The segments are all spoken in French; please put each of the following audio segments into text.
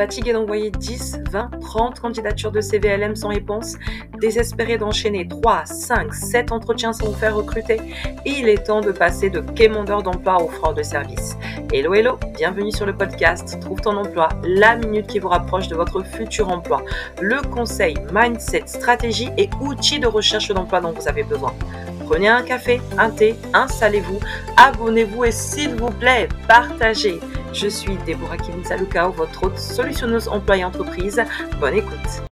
Fatigué d'envoyer 10, 20, 30 candidatures de CVLM sans réponse Désespéré d'enchaîner 3, 5, 7 entretiens sans vous faire recruter Il est temps de passer de quémandeur d'emploi au fraude de service. Hello, hello, bienvenue sur le podcast Trouve ton emploi, la minute qui vous rapproche de votre futur emploi. Le conseil, mindset, stratégie et outils de recherche d'emploi dont vous avez besoin. Prenez un café, un thé, installez-vous, abonnez-vous et s'il vous plaît, partagez. Je suis Déborah Kivinsalukao, votre hôte solutionneuse emploi et entreprise. Bonne écoute.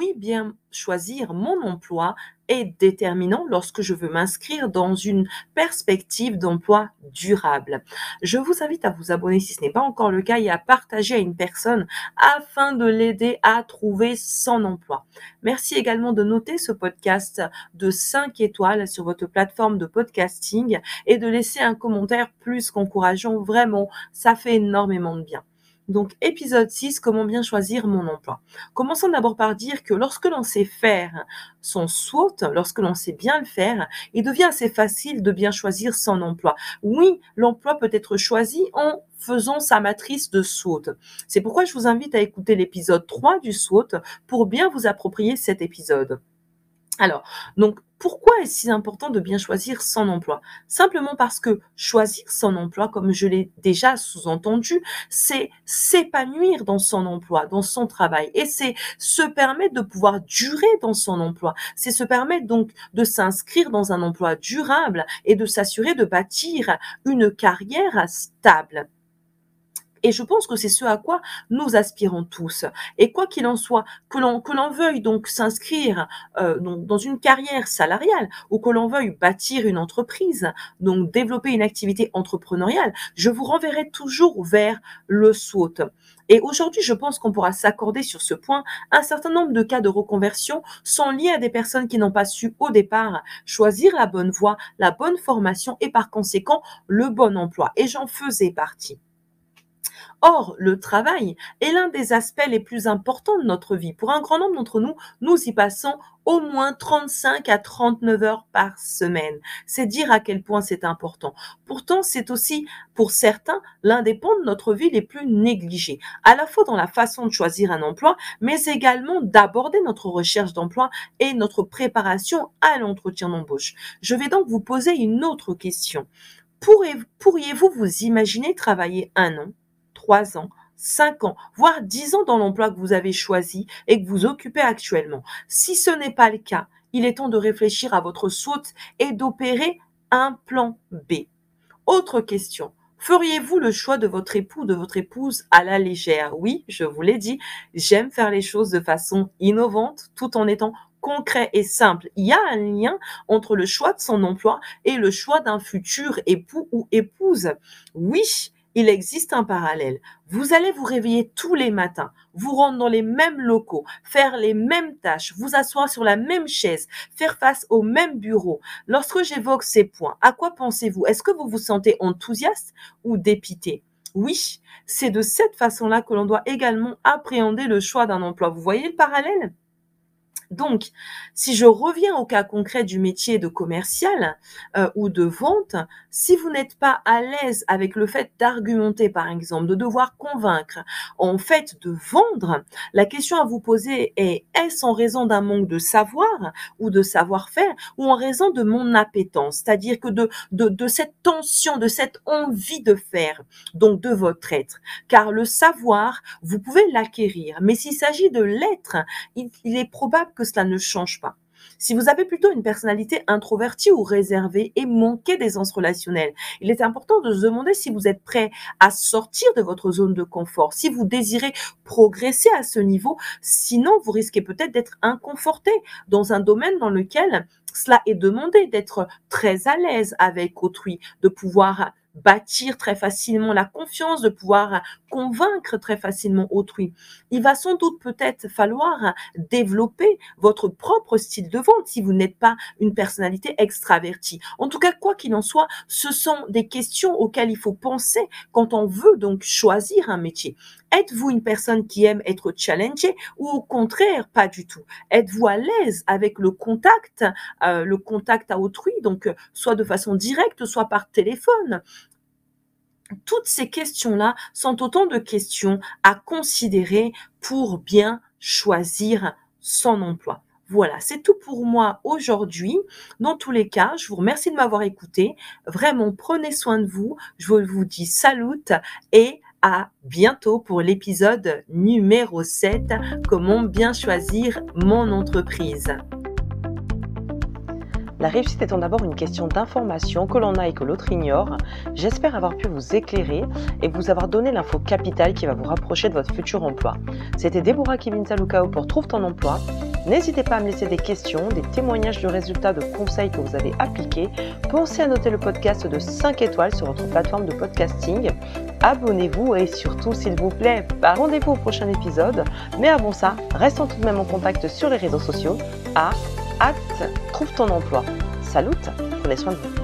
Oui, bien choisir mon emploi est déterminant lorsque je veux m'inscrire dans une perspective d'emploi durable. Je vous invite à vous abonner si ce n'est pas encore le cas et à partager à une personne afin de l'aider à trouver son emploi. Merci également de noter ce podcast de 5 étoiles sur votre plateforme de podcasting et de laisser un commentaire plus qu'encourageant. Vraiment, ça fait énormément de bien. Donc, épisode 6, comment bien choisir mon emploi. Commençons d'abord par dire que lorsque l'on sait faire son SWOT, lorsque l'on sait bien le faire, il devient assez facile de bien choisir son emploi. Oui, l'emploi peut être choisi en faisant sa matrice de SWOT. C'est pourquoi je vous invite à écouter l'épisode 3 du SWOT pour bien vous approprier cet épisode. Alors, donc, pourquoi est-ce si important de bien choisir son emploi? Simplement parce que choisir son emploi, comme je l'ai déjà sous-entendu, c'est s'épanouir dans son emploi, dans son travail, et c'est se permettre de pouvoir durer dans son emploi. C'est se permettre donc de s'inscrire dans un emploi durable et de s'assurer de bâtir une carrière stable. Et je pense que c'est ce à quoi nous aspirons tous. Et quoi qu'il en soit, que l'on que l'on veuille donc s'inscrire euh, dans une carrière salariale ou que l'on veuille bâtir une entreprise, donc développer une activité entrepreneuriale, je vous renverrai toujours vers le SWOT. Et aujourd'hui, je pense qu'on pourra s'accorder sur ce point. Un certain nombre de cas de reconversion sont liés à des personnes qui n'ont pas su au départ choisir la bonne voie, la bonne formation et par conséquent le bon emploi. Et j'en faisais partie. Or, le travail est l'un des aspects les plus importants de notre vie. Pour un grand nombre d'entre nous, nous y passons au moins 35 à 39 heures par semaine. C'est dire à quel point c'est important. Pourtant, c'est aussi, pour certains, l'un des pans de notre vie les plus négligés, à la fois dans la façon de choisir un emploi, mais également d'aborder notre recherche d'emploi et notre préparation à l'entretien d'embauche. Je vais donc vous poser une autre question. Pourriez-vous vous imaginer travailler un an? Trois ans, cinq ans, voire dix ans dans l'emploi que vous avez choisi et que vous occupez actuellement. Si ce n'est pas le cas, il est temps de réfléchir à votre saute et d'opérer un plan B. Autre question. Feriez-vous le choix de votre époux, de votre épouse à la légère? Oui, je vous l'ai dit, j'aime faire les choses de façon innovante tout en étant concret et simple. Il y a un lien entre le choix de son emploi et le choix d'un futur époux ou épouse. Oui, il existe un parallèle. Vous allez vous réveiller tous les matins, vous rendre dans les mêmes locaux, faire les mêmes tâches, vous asseoir sur la même chaise, faire face au même bureau. Lorsque j'évoque ces points, à quoi pensez-vous? Est-ce que vous vous sentez enthousiaste ou dépité? Oui, c'est de cette façon-là que l'on doit également appréhender le choix d'un emploi. Vous voyez le parallèle? Donc, si je reviens au cas concret du métier de commercial euh, ou de vente, si vous n'êtes pas à l'aise avec le fait d'argumenter, par exemple, de devoir convaincre, en fait de vendre, la question à vous poser est est-ce en raison d'un manque de savoir ou de savoir-faire ou en raison de mon appétence, c'est-à-dire que de, de, de cette tension, de cette envie de faire, donc de votre être. Car le savoir, vous pouvez l'acquérir, mais s'il s'agit de l'être, il, il est probable que que cela ne change pas. Si vous avez plutôt une personnalité introvertie ou réservée et manquez d'aisance relationnelle, il est important de se demander si vous êtes prêt à sortir de votre zone de confort, si vous désirez progresser à ce niveau, sinon vous risquez peut-être d'être inconforté dans un domaine dans lequel cela est demandé d'être très à l'aise avec autrui, de pouvoir bâtir très facilement la confiance, de pouvoir convaincre très facilement autrui. Il va sans doute peut-être falloir développer votre propre style de vente si vous n'êtes pas une personnalité extravertie. En tout cas, quoi qu'il en soit, ce sont des questions auxquelles il faut penser quand on veut donc choisir un métier. Êtes-vous une personne qui aime être challengée ou au contraire pas du tout? Êtes-vous à l'aise avec le contact, euh, le contact à autrui, donc soit de façon directe, soit par téléphone? Toutes ces questions-là sont autant de questions à considérer pour bien choisir son emploi. Voilà, c'est tout pour moi aujourd'hui. Dans tous les cas, je vous remercie de m'avoir écouté. Vraiment, prenez soin de vous. Je vous dis salut et à bientôt pour l'épisode numéro 7, comment bien choisir mon entreprise. La réussite étant d'abord une question d'information que l'on a et que l'autre ignore, j'espère avoir pu vous éclairer et vous avoir donné l'info capitale qui va vous rapprocher de votre futur emploi. C'était Deborah Kivinsalukao pour Trouve ton emploi. N'hésitez pas à me laisser des questions, des témoignages de résultats, de conseils que vous avez appliqués. Pensez à noter le podcast de 5 étoiles sur votre plateforme de podcasting. Abonnez-vous et surtout, s'il vous plaît, bah, rendez-vous au prochain épisode. Mais avant ça, restons tout de même en contact sur les réseaux sociaux à hâte trouve ton emploi. Salut, prenez soin de vous.